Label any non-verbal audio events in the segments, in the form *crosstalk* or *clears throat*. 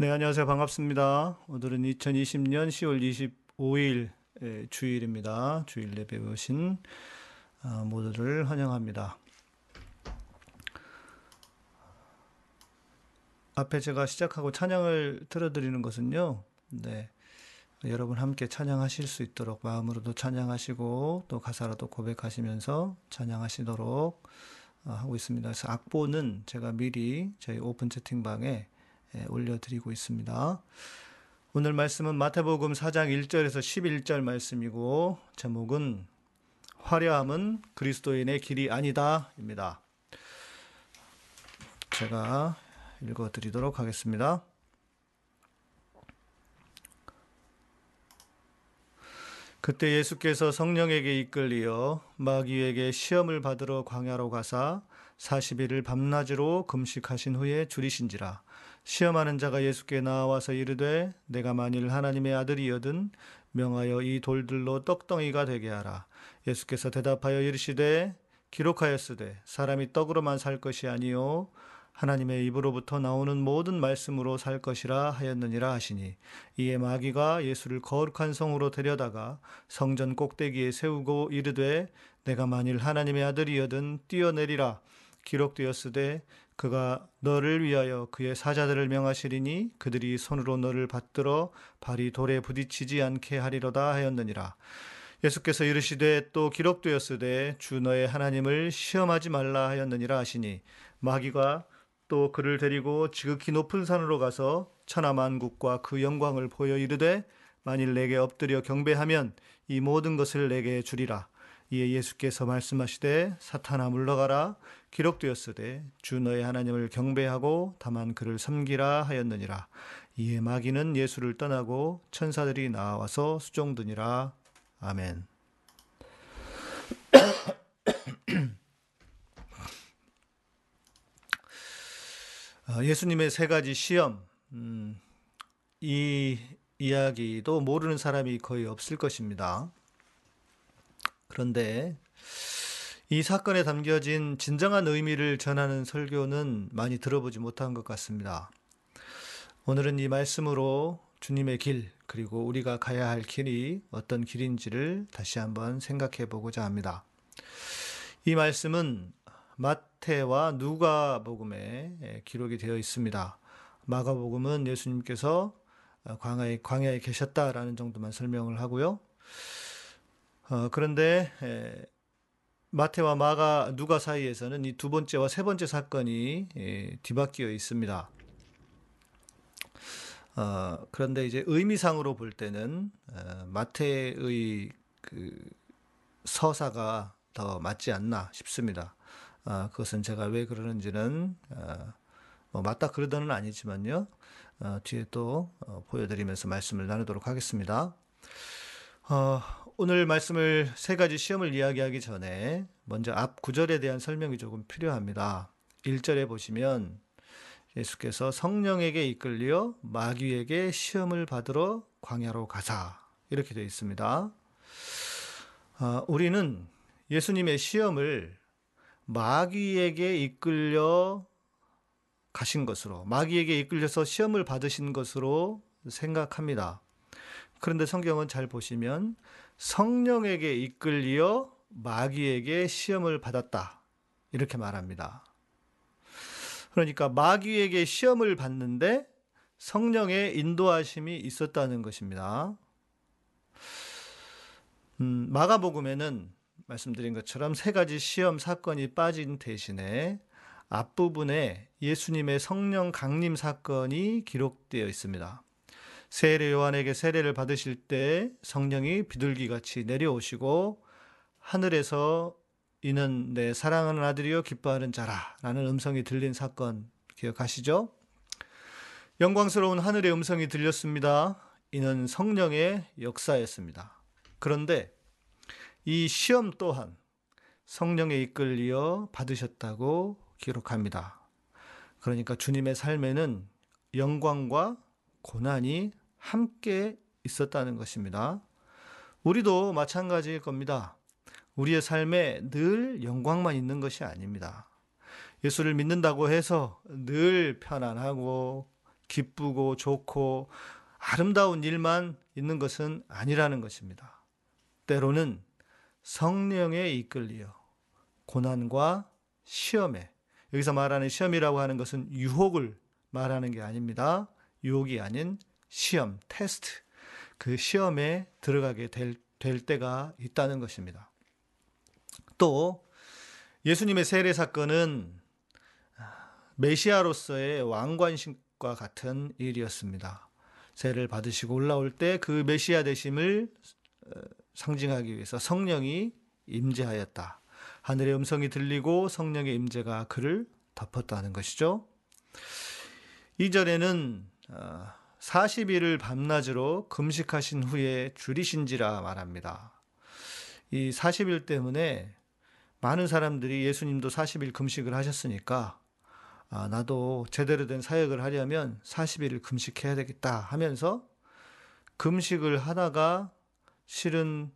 네, 안녕하세요. 반갑습니다. 오늘은 2020년 10월 25일 주일입니다. 주일 예배 오신 아, 모두를 환영합니다. 앞에 제가 시작하고 찬양을 틀어드리는 것은요. 네. 여러분 함께 찬양하실 수 있도록 마음으로도 찬양하시고 또 가사로도 고백하시면서 찬양하시도록 아, 하고 있습니다. 그래서 악보는 제가 미리 저희 오픈 채팅방에 예, 올려드리고 있습니다. 오늘 말씀은 마태복음 4장 1절에서 11절 말씀이고 제목은 화려함은 그리스도인의 길이 아니다입니다. 제가 읽어드리도록 하겠습니다. 그때 예수께서 성령에게 이끌리어 마귀에게 시험을 받으러 광야로 가사 40일을 밤낮으로 금식하신 후에 줄이신지라 시험하는 자가 예수께 나와서 이르되 내가 만일 하나님의 아들이여든 명하여 이 돌들로 떡덩이가 되게 하라. 예수께서 대답하여 이르시되 기록하였으되 사람이 떡으로만 살 것이 아니요 하나님의 입으로부터 나오는 모든 말씀으로 살 것이라 하였느니라 하시니 이에 마귀가 예수를 거룩한 성으로 데려다가 성전 꼭대기에 세우고 이르되 내가 만일 하나님의 아들이여든 뛰어내리라 기록되었으되 그가 너를 위하여 그의 사자들을 명하시리니 그들이 손으로 너를 받들어 발이 돌에 부딪히지 않게 하리로다 하였느니라. 예수께서 이르시되 또 기록되었으되 주 너의 하나님을 시험하지 말라 하였느니라 하시니 마귀가 또 그를 데리고 지극히 높은 산으로 가서 천하 만국과 그 영광을 보여 이르되 만일 내게 엎드려 경배하면 이 모든 것을 내게 주리라. 이에 예수께서 말씀하시되 사탄아 물러가라. 기록되었으되 주 너의 하나님을 경배하고 다만 그를 섬기라 하였느니라. 이에 마귀는 예수를 떠나고 천사들이 나와서 수종드니라. 아멘. 아, 예수님의 세 가지 시험. 음, 이 이야기도 모르는 사람이 거의 없을 것입니다. 그런데 이 사건에 담겨진 진정한 의미를 전하는 설교는 많이 들어보지 못한 것 같습니다. 오늘은 이 말씀으로 주님의 길, 그리고 우리가 가야 할 길이 어떤 길인지를 다시 한번 생각해 보고자 합니다. 이 말씀은 마태와 누가 복음에 기록이 되어 있습니다. 마가 복음은 예수님께서 광야에, 광야에 계셨다라는 정도만 설명을 하고요. 어, 그런데 에, 마태와 마가 누가 사이에서는 이 두 번째와 세 번째 사건이 에, 뒤바뀌어 있습니다. 어, 그런데 이제 의미상으로 볼 때는 어, 마태의 그 서사가 더 맞지 않나 싶습니다. 어, 그것은 제가 왜 그러는지는 어, 뭐 맞다 그러다는 아니지만요. 어, 뒤에 또 어, 보여드리면서 말씀을 나누도록 하겠습니다. 어, 오늘 말씀을 세 가지 시험을 이야기하기 전에 먼저 앞 구절에 대한 설명이 조금 필요합니다. 1절에 보시면 예수께서 성령에게 이끌려 마귀에게 시험을 받으러 광야로 가사 이렇게 되어 있습니다. 어, 우리는 예수님의 시험을 마귀에게 이끌려 가신 것으로 마귀에게 이끌려서 시험을 받으신 것으로 생각합니다. 그런데 성경은 잘 보시면 성령에게 이끌려 마귀에게 시험을 받았다. 이렇게 말합니다. 그러니까 마귀에게 시험을 받는데 성령의 인도하심이 있었다는 것입니다. 음, 마가복음에는 말씀드린 것처럼 세 가지 시험 사건이 빠진 대신에 앞부분에 예수님의 성령 강림 사건이 기록되어 있습니다. 세례 요한에게 세례를 받으실 때 성령이 비둘기 같이 내려오시고 하늘에서 이는 내 사랑하는 아들이요 기뻐하는 자라라는 음성이 들린 사건 기억하시죠? 영광스러운 하늘의 음성이 들렸습니다. 이는 성령의 역사였습니다. 그런데 이 시험 또한 성령에 이끌려 받으셨다고 기록합니다. 그러니까 주님의 삶에는 영광과 고난이 함께 있었다는 것입니다. 우리도 마찬가지일 겁니다. 우리의 삶에 늘 영광만 있는 것이 아닙니다. 예수를 믿는다고 해서 늘 편안하고 기쁘고 좋고 아름다운 일만 있는 것은 아니라는 것입니다. 때로는 성령에 이끌리어 고난과 시험에 여기서 말하는 시험이라고 하는 것은 유혹을 말하는 게 아닙니다. 유혹이 아닌 시험, 테스트. 그 시험에 들어가게 될, 될 때가 있다는 것입니다. 또 예수님의 세례 사건은 메시아로서의 왕관식과 같은 일이었습니다. 세례를 받으시고 올라올 때 그 메시아 되심을 어, 상징하기 위해서 성령이 임재하였다. 하늘의 음성이 들리고 성령의 임재가 그를 덮었다는 것이죠. 이전에는 40일을 어, 밤낮으로 금식하신 후에 줄이신지라 말합니다. 이 40일 때문에 많은 사람들이 예수님도 40일 금식을 하셨으니까 아, 나도 제대로 된 사역을 하려면 40일을 금식해야 되겠다 하면서 금식을 하다가 실은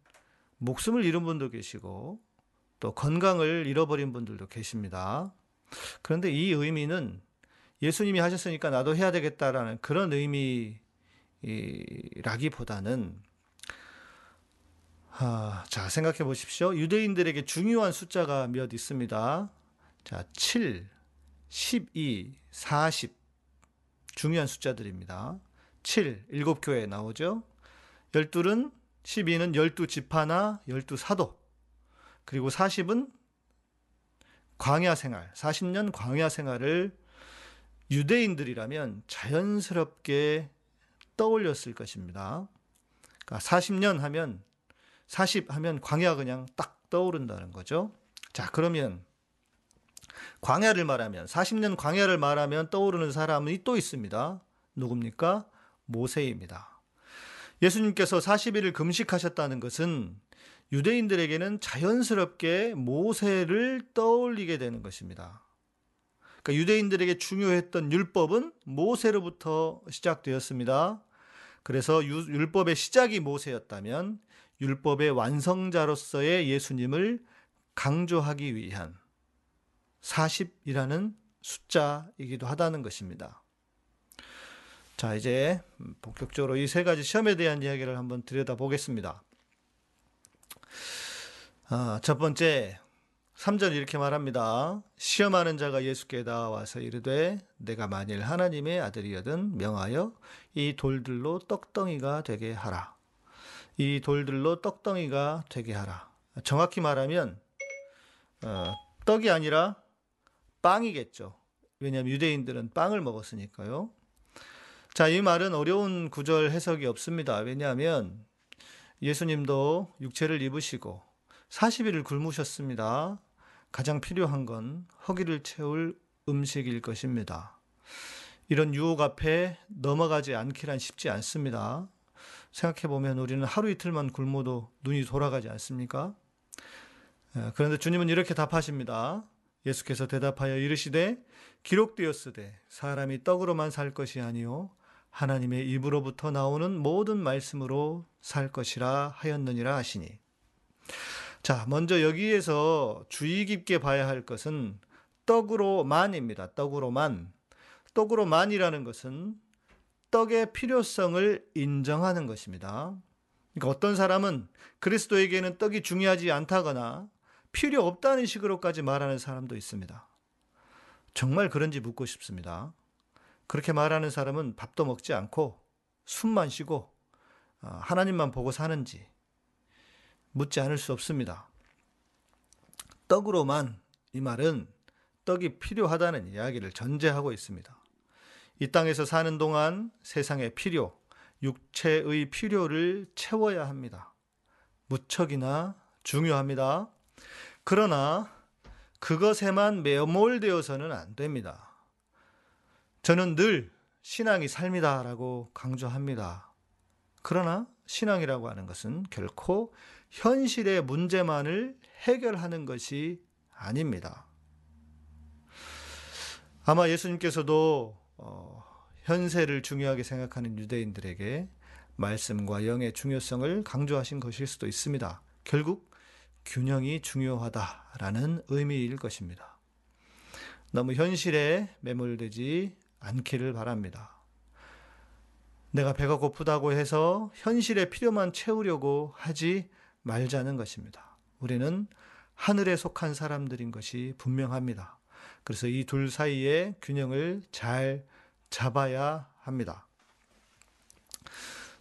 목숨을 잃은 분도 계시고 또 건강을 잃어버린 분들도 계십니다. 그런데 이 의미는 예수님이 하셨으니까 나도 해야 되겠다라는 그런 의미라기보다는 아, 자 생각해 보십시오. 유대인들에게 중요한 숫자가 몇 있습니다. 자 7, 12, 40 중요한 숫자들입니다. 7, 7교회에 나오죠. 12는 12는 12 지파나 12 사도 그리고 40은 광야 생활, 40년 광야 생활을 유대인들이라면 자연스럽게 떠올렸을 것입니다. 그러니까 40년 하면 40 하면 광야 그냥 딱 떠오른다는 거죠. 자, 그러면 광야를 말하면 40년 광야를 말하면 떠오르는 사람이 또 있습니다. 누굽니까? 모세입니다. 예수님께서 40일을 금식하셨다는 것은 유대인들에게는 자연스럽게 모세를 떠올리게 되는 것입니다. 그러니까 유대인들에게 중요했던 율법은 모세로부터 시작되었습니다. 그래서 율법의 시작이 모세였다면 율법의 완성자로서의 예수님을 강조하기 위한 40이라는 숫자이기도 하다는 것입니다. 자, 이제 본격적으로 이 세 가지 시험에 대한 이야기를 한번 들여다보겠습니다. 아, 첫 번째, 3절 이렇게 말합니다. 시험하는 자가 예수께 나와서 이르되 내가 만일 하나님의 아들이여든 명하여 이 돌들로 떡덩이가 되게 하라. 이 돌들로 떡덩이가 되게 하라. 정확히 말하면 어, 떡이 아니라 빵이겠죠. 왜냐하면 유대인들은 빵을 먹었으니까요. 자, 이 말은 어려운 구절 해석이 없습니다. 왜냐하면 예수님도 육체를 입으시고 40일을 굶으셨습니다. 가장 필요한 건 허기를 채울 음식일 것입니다. 이런 유혹 앞에 넘어가지 않기란 쉽지 않습니다. 생각해 보면 우리는 하루 이틀만 굶어도 눈이 돌아가지 않습니까? 예, 그런데 주님은 이렇게 답하십니다. 예수께서 대답하여 이르시되 기록되었으되 사람이 떡으로만 살 것이 아니요 하나님의 입으로부터 나오는 모든 말씀으로 살 것이라 하였느니라 하시니. 자, 먼저 여기에서 주의 깊게 봐야 할 것은 떡으로만입니다. 떡으로만. 떡으로만이라는 것은 떡의 필요성을 인정하는 것입니다. 그러니까 어떤 사람은 그리스도에게는 떡이 중요하지 않다거나 필요 없다는 식으로까지 말하는 사람도 있습니다. 정말 그런지 묻고 싶습니다. 그렇게 말하는 사람은 밥도 먹지 않고 숨만 쉬고 어, 하나님만 보고 사는지 묻지 않을 수 없습니다. 떡으로만 이 말은 떡이 필요하다는 이야기를 전제하고 있습니다. 이 땅에서 사는 동안 세상의 필요, 육체의 필요를 채워야 합니다. 무척이나 중요합니다. 그러나 그것에만 매몰되어서는 안 됩니다. 저는 늘 신앙이 삶이다라고 강조합니다. 그러나 신앙이라고 하는 것은 결코 현실의 문제만을 해결하는 것이 아닙니다. 아마 예수님께서도 어, 현세를 중요하게 생각하는 유대인들에게 말씀과 영의 중요성을 강조하신 것일 수도 있습니다. 결국 균형이 중요하다라는 의미일 것입니다. 너무 현실에 매몰되지 않기를 바랍니다. 내가 배가 고프다고 해서 현실의 필요만 채우려고 하지 말자는 것입니다. 우리는 하늘에 속한 사람들인 것이 분명합니다. 그래서 이 둘 사이의 균형을 잘 잡아야 합니다.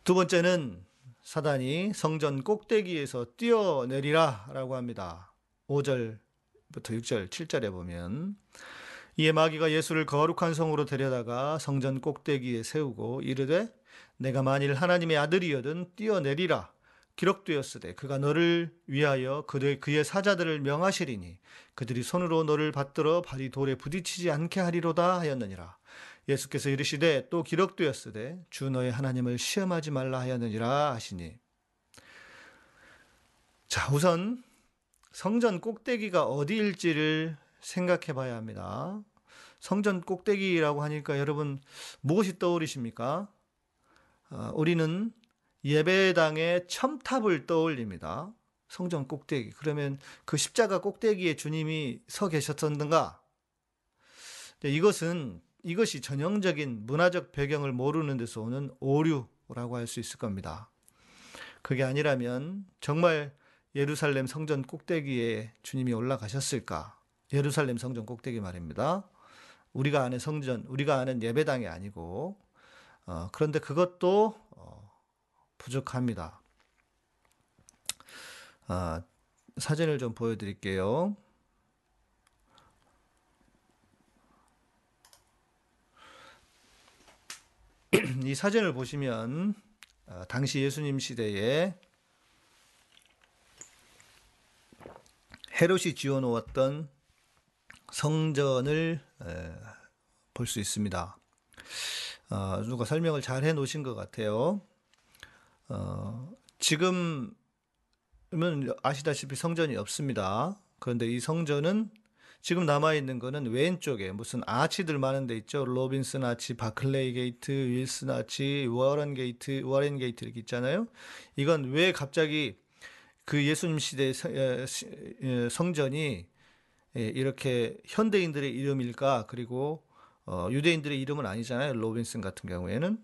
두 번째는 사단이 성전 꼭대기에서 뛰어내리라 라고 합니다. 5절부터 6절, 7절에 보면 이에 마귀가 예수를 거룩한 성으로 데려다가 성전 꼭대기에 세우고 이르되 내가 만일 하나님의 아들이여든 뛰어내리라 기록되었으되 그가 너를 위하여 그의 그의 사자들을 명하시리니 그들이 손으로 너를 받들어 발이 돌에 부딪히지 않게 하리로다 하였느니라 예수께서 이르시되 또 기록되었으되 주 너의 하나님을 시험하지 말라 하였느니라 하시니 자 우선 성전 꼭대기가 어디일지를 생각해 봐야 합니다. 성전 꼭대기라고 하니까 여러분 무엇이 떠오르십니까? 어, 우리는 예배당의 첨탑을 떠올립니다. 성전 꼭대기. 그러면 그 십자가 꼭대기에 주님이 서 계셨던가? 이것은 이것이 전형적인 문화적 배경을 모르는 데서 오는 오류라고 할 수 있을 겁니다. 그게 아니라면 정말 예루살렘 성전 꼭대기에 주님이 올라가셨을까? 예루살렘 성전 꼭대기 말입니다. 우리가 아는 성전, 우리가 아는 예배당이 아니고, 어, 그런데 그것도 어, 부족합니다. 아, 사진을 좀 보여드릴게요. *clears throat* 이 사진을 보시면 어, 당시 예수님 시대에 헤롯이 지어놓았던 성전을 볼 수 있습니다. 어, 누가 설명을 잘 해놓으신 것 같아요. 어, 지금은 아시다시피 성전이 없습니다. 그런데 이 성전은 지금 남아있는 거는 왼쪽에 무슨 아치들 많은 데 있죠. 로빈슨 아치, 바클레이 게이트, 윌슨 아치, 워런 게이트, 워렌 게이트 이렇게 있잖아요. 이건 왜 갑자기 그 예수님 시대 성전이 이렇게 현대인들의 이름일까? 그리고 어, 유대인들의 이름은 아니잖아요. 로빈슨 같은 경우에는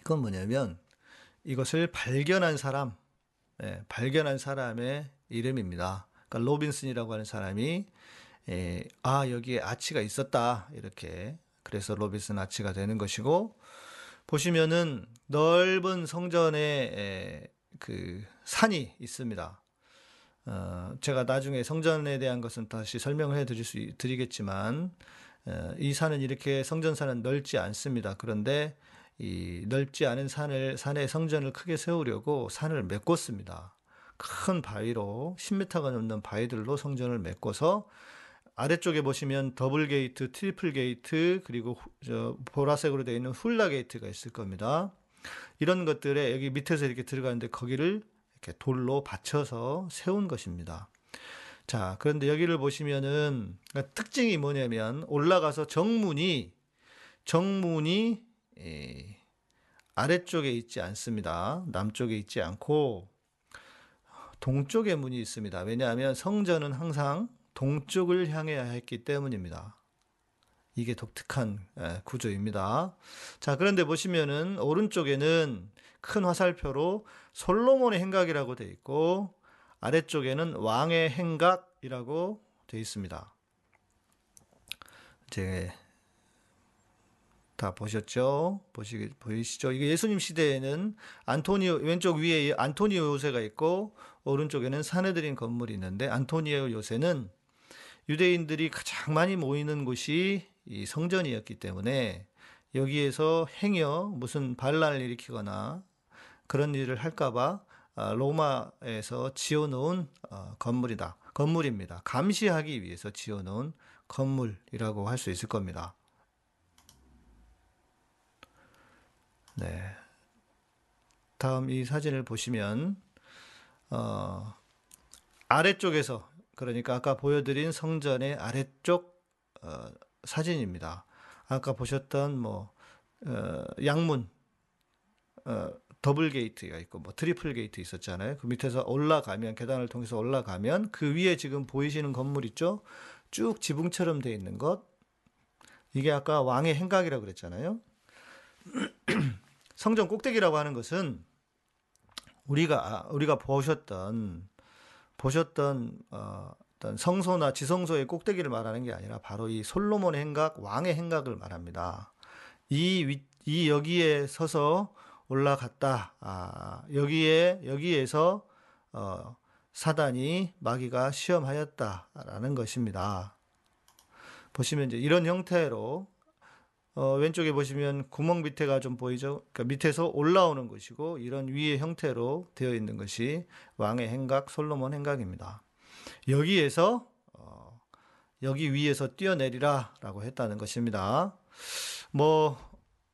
이건 뭐냐면 이것을 발견한 사람, 예, 발견한 사람의 이름입니다. 그러니까 로빈슨이라고 하는 사람이 예, 아 여기에 아치가 있었다 이렇게 그래서 로빈슨 아치가 되는 것이고 보시면은 넓은 성전에 예, 그 산이 있습니다. 어, 제가 나중에 성전에 대한 것은 다시 설명을 해 드릴 수 드리겠지만 어, 이 산은 이렇게 성전산은 넓지 않습니다. 그런데 이 넓지 않은 산을 산에 성전을 크게 세우려고 산을 메꿨습니다. 큰 바위로 10m가 넘는 바위들로 성전을 메꿔서 아래쪽에 보시면 더블 게이트, 트리플 게이트, 그리고 저 보라색으로 되어 있는 훌라 게이트가 있을 겁니다. 이런 것들에 여기 밑에서 이렇게 들어가는데 거기를 이렇게 돌로 받쳐서 세운 것입니다. 자, 그런데 여기를 보시면은 그러니까 특징이 뭐냐면 올라가서 정문이 정문이 예, 아래쪽에 있지 않습니다. 남쪽에 있지 않고 동쪽에 문이 있습니다. 왜냐하면 성전은 항상 동쪽을 향해야 했기 때문입니다. 이게 독특한 예, 구조입니다. 자, 그런데 보시면은 오른쪽에는 큰 화살표로 솔로몬의 행각이라고 되어 있고 아래쪽에는 왕의 행각이라고 되어 있습니다. 이제 다 보셨죠? 보시 보이시죠? 이게 예수님 시대에는 안토니오 왼쪽 위에 안토니오 요새가 있고 오른쪽에는 사내들인 건물이 있는데 안토니오 요새는 유대인들이 가장 많이 모이는 곳이 이 성전이었기 때문에 여기에서 행여 무슨 반란을 일으키거나 그런 일을 할까봐 아, 로마에서 지어놓은 어, 건물이다. 건물입니다. 감시하기 위해서 지어놓은 건물이라고 할 수 있을 겁니다. 네. 다음 이 사진을 보시면 어, 아래쪽에서 그러니까 아까 보여드린 성전의 아래쪽 어, 사진입니다. 아까 보셨던 뭐 어, 양문 어, 더블 게이트가 있고 뭐 트리플 게이트 있었잖아요. 그 밑에서 올라가면 계단을 통해서 올라가면 그 위에 지금 보이시는 건물 있죠? 쭉 지붕처럼 돼 있는 것. 이게 아까 왕의 행각이라고 그랬잖아요. *clears throat* 성전 꼭대기라고 하는 것은 우리가 우리가 보셨던 보셨던 어, 어떤 성소나 지성소의 꼭대기를 말하는 게 아니라 바로 이 솔로몬의 행각, 왕의 행각을 말합니다. 이, 위, 이 여기에 서서 올라갔다. 아, 여기에 여기에서 어, 사단이 마귀가 시험하였다라는 것입니다. 보시면 이제 이런 형태로 어, 왼쪽에 보시면 구멍 밑에가 좀 보이죠? 그러니까 밑에서 올라오는 것이고 이런 위의 형태로 되어 있는 것이 왕의 행각, 솔로몬 행각입니다. 여기에서 어, 여기 위에서 뛰어내리라라고 했다는 것입니다. 뭐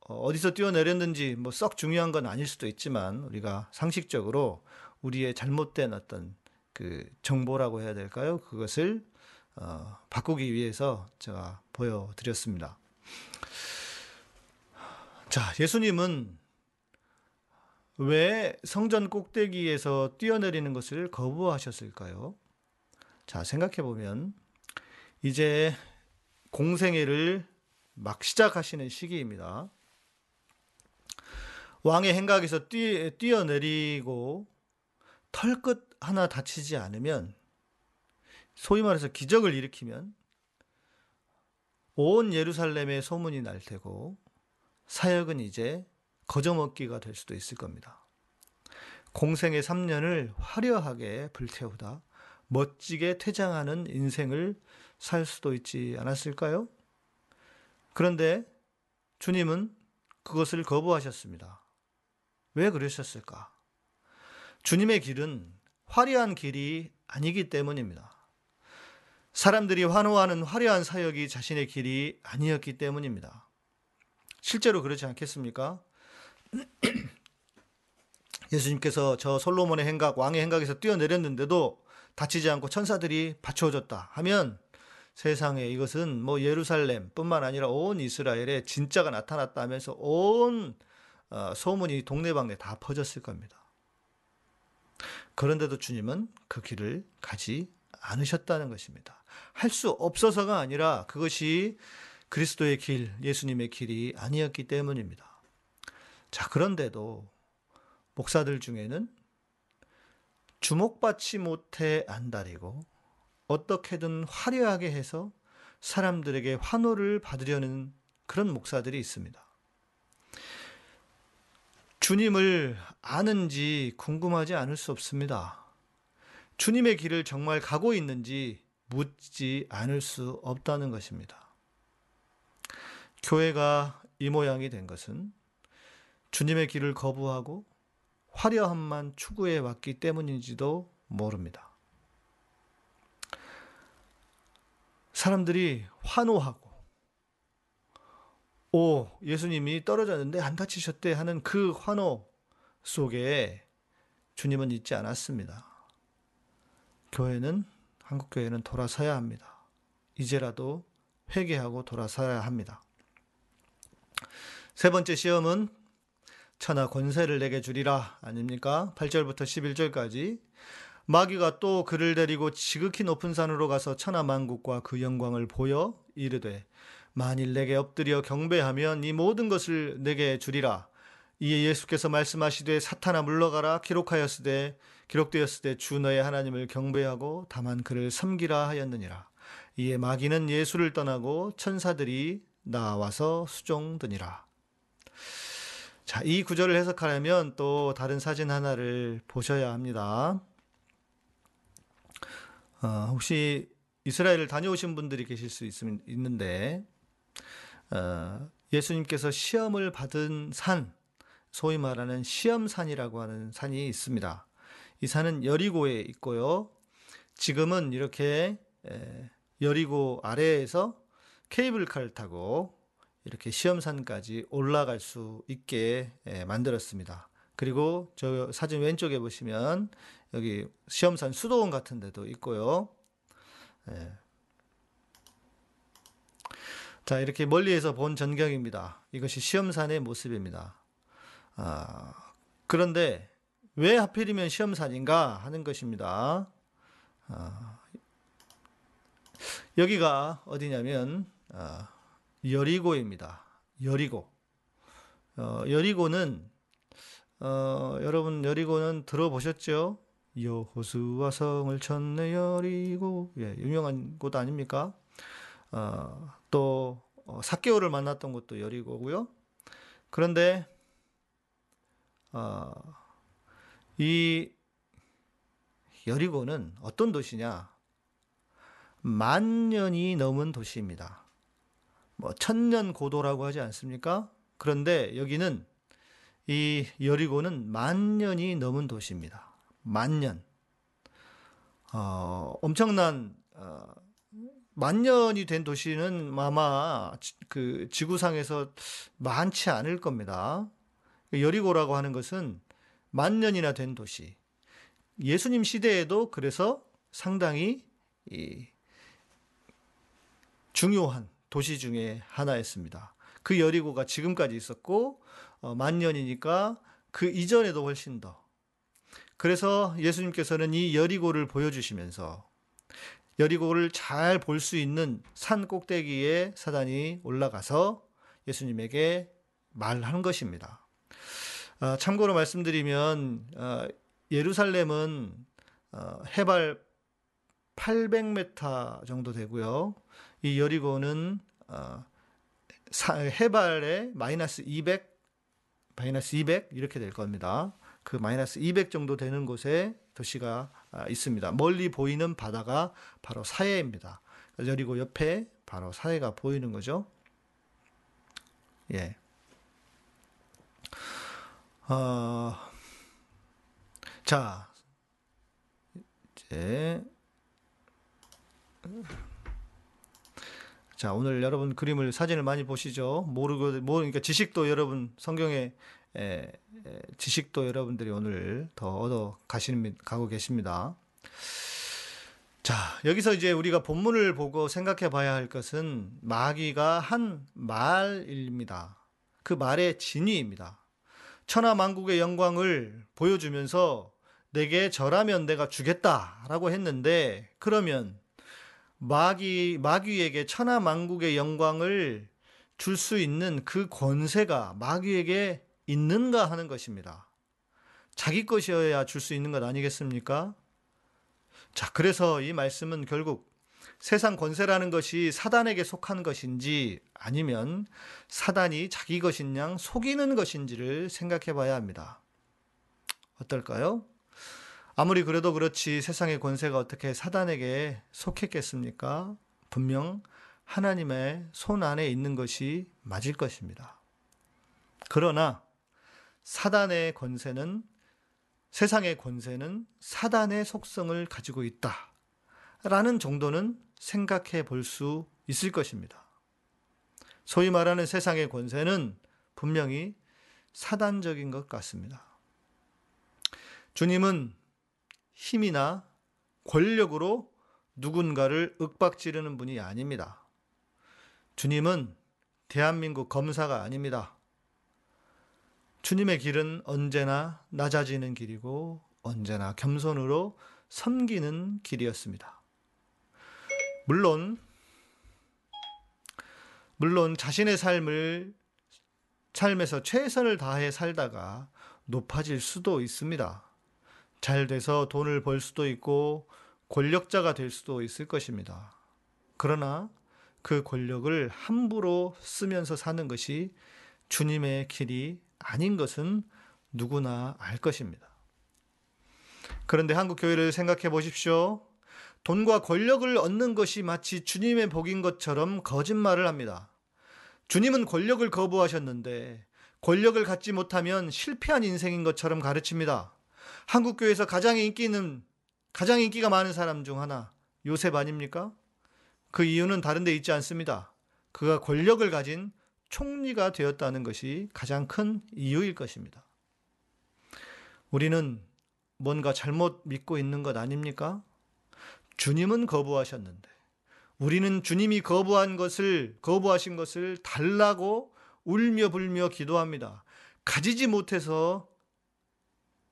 어, 어디서 뛰어내렸는지 뭐 썩 중요한 건 아닐 수도 있지만 우리가 상식적으로 우리의 잘못된 어떤 그 정보라고 해야 될까요? 그것을 어, 바꾸기 위해서 제가 보여드렸습니다. 자, 예수님은 왜 성전 꼭대기에서 뛰어내리는 것을 거부하셨을까요? 자, 생각해 보면 이제 공생애를 막 시작하시는 시기입니다. 왕의 행각에서 뛰, 뛰어내리고 털끝 하나 다치지 않으면 소위 말해서 기적을 일으키면 온 예루살렘에 소문이 날 테고 사역은 이제 거저먹기가 될 수도 있을 겁니다. 공생의 3년을 화려하게 불태우다 멋지게 퇴장하는 인생을 살 수도 있지 않았을까요? 그런데 주님은 그것을 거부하셨습니다. 왜 그러셨을까? 주님의 길은 화려한 길이 아니기 때문입니다. 사람들이 환호하는 화려한 사역이 자신의 길이 아니었기 때문입니다. 실제로 그렇지 않겠습니까? *clears throat* 예수님께서 저 솔로몬의 행각, 왕의 행각에서 뛰어내렸는데도 다치지 않고 천사들이 받쳐줬다 하면 세상에 이것은 뭐 예루살렘 뿐만 아니라 온 이스라엘에 진짜가 나타났다 하면서 온 어, 소문이 동네방네 다 퍼졌을 겁니다. 그런데도 주님은 그 길을 가지 않으셨다는 것입니다. 할 수 없어서가 아니라 그것이 그리스도의 길, 예수님의 길이 아니었기 때문입니다. 자, 그런데도 목사들 중에는 주목받지 못해 안달이고 어떻게든 화려하게 해서 사람들에게 환호를 받으려는 그런 목사들이 있습니다. 주님을 아는지 궁금하지 않을 수 없습니다. 주님의 길을 정말 가고 있는지 묻지 않을 수 없다는 것입니다. 교회가 이 모양이 된 것은 주님의 길을 거부하고 화려함만 추구해 왔기 때문인지도 모릅니다. 사람들이 환호하고, 오, 예수님이 떨어졌는데 안 다치셨대 하는 그 환호 속에 주님은 있지 않았습니다. 교회는, 한국 교회는 돌아서야 합니다. 이제라도 회개하고 돌아서야 합니다. 세 번째 시험은 천하 권세를 내게 주리라 아닙니까? 8절부터 11절까지 마귀가 또 그를 데리고 지극히 높은 산으로 가서 천하 만국과 그 영광을 보여 이르되 만일 내게 엎드려 경배하면 이 모든 것을 내게 주리라 이에 예수께서 말씀하시되 사탄아 물러가라 기록하였으되 기록되었으되 주 너의 하나님을 경배하고 다만 그를 섬기라 하였느니라 이에 마귀는 예수를 떠나고 천사들이 나와서 수종드니라 자, 이 구절을 해석하려면 또 다른 사진 하나를 보셔야 합니다. 어, 혹시 이스라엘을 다녀오신 분들이 계실 수 있, 있는데, 어, 예수님께서 시험을 받은 산, 소위 말하는 시험산이라고 하는 산이 있습니다. 이 산은 여리고에 있고요. 지금은 이렇게 여리고 아래에서 케이블카를 타고 이렇게 시험산까지 올라갈 수 있게 예, 만들었습니다. 그리고 저 사진 왼쪽에 보시면 여기 시험산 수도원 같은 데도 있고요. 예. 자, 이렇게 멀리에서 본 전경입니다. 이것이 시험산의 모습입니다. 아, 그런데 왜 하필이면 시험산인가 하는 것입니다. 아, 여기가 어디냐면, 아, 여리고입니다. 여리고. 어, 여리고는 어, 여러분 여리고는 들어보셨죠? 여호수아 성을 쳤네 여리고 예, 유명한 곳 아닙니까? 어, 또 어, 사개오를 만났던 곳도 여리고고요. 그런데 어, 이 여리고는 어떤 도시냐? 만 년이 넘은 도시입니다. 뭐 천년 고도라고 하지 않습니까? 그런데 여기는 이 여리고는 만 년이 넘은 도시입니다. 만 년. 어, 엄청난 어, 만 년이 된 도시는 아마 그 지구상에서 많지 않을 겁니다. 여리고라고 하는 것은 만 년이나 된 도시. 예수님 시대에도 그래서 상당히 중요한 도시 중에 하나였습니다. 그 여리고가 지금까지 있었고 어, 만 년이니까 그 이전에도 훨씬 더. 그래서 예수님께서는 이 여리고를 보여주시면서 여리고를 잘 볼 수 있는 산 꼭대기에 사단이 올라가서 예수님에게 말한 것입니다. 아, 참고로 말씀드리면 아, 예루살렘은 어, 해발 800m 정도 되고요. 이 여리고는 어, 해발에 마이너스 200, 마이너스 200 이렇게 될 겁니다. 그 마이너스 200 정도 되는 곳에 도시가 아, 있습니다. 멀리 보이는 바다가 바로 사해입니다. 여리고 옆에 바로 사해가 보이는 거죠. 예. 어, 자, 이제 자 오늘 여러분 그림을 사진을 많이 보시죠. 모르고 모 그러니까 지식도 여러분 성경에 에, 에, 지식도 여러분들이 오늘 더 얻어 가시는 가고 계십니다. 자 여기서 이제 우리가 본문을 보고 생각해 봐야 할 것은 마귀가 한 말입니다. 그 말의 진위입니다. 천하만국의 영광을 보여주면서 내게 절하면 내가 주겠다라고 했는데 그러면 마귀 마귀에게 천하만국의 영광을 줄 수 있는 그 권세가 마귀에게 있는가 하는 것입니다. 자기 것이어야 줄 수 있는 것 아니겠습니까? 자, 그래서 이 말씀은 결국 세상 권세라는 것이 사단에게 속한 것인지 아니면 사단이 자기 것인 양 속이는 것인지를 생각해 봐야 합니다. 어떨까요? 아무리 그래도 그렇지 세상의 권세가 어떻게 사단에게 속했겠습니까? 분명 하나님의 손 안에 있는 것이 맞을 것입니다. 그러나 사단의 권세는 세상의 권세는 사단의 속성을 가지고 있다. 라는 정도는 생각해 볼 수 있을 것입니다. 소위 말하는 세상의 권세는 분명히 사단적인 것 같습니다. 주님은 힘이나 권력으로 누군가를 윽박지르는 분이 아닙니다. 주님은 대한민국 검사가 아닙니다. 주님의 길은 언제나 낮아지는 길이고 언제나 겸손으로 섬기는 길이었습니다. 물론 물론 자신의 삶을 삶에서 최선을 다해 살다가 높아질 수도 있습니다. 잘 돼서 돈을 벌 수도 있고 권력자가 될 수도 있을 것입니다. 그러나 그 권력을 함부로 쓰면서 사는 것이 주님의 길이 아닌 것은 누구나 알 것입니다. 그런데 한국 교회를 생각해 보십시오. 돈과 권력을 얻는 것이 마치 주님의 복인 것처럼 거짓말을 합니다. 주님은 권력을 거부하셨는데 권력을 갖지 못하면 실패한 인생인 것처럼 가르칩니다. 한국 교회에서 가장 인기 있는 가장 인기가 많은 사람 중 하나 요셉 아닙니까? 그 이유는 다른 데 있지 않습니다. 그가 권력을 가진 총리가 되었다는 것이 가장 큰 이유일 것입니다. 우리는 뭔가 잘못 믿고 있는 것 아닙니까? 주님은 거부하셨는데 우리는 주님이 거부한 것을 거부하신 것을 달라고 울며 불며 기도합니다. 가지지 못해서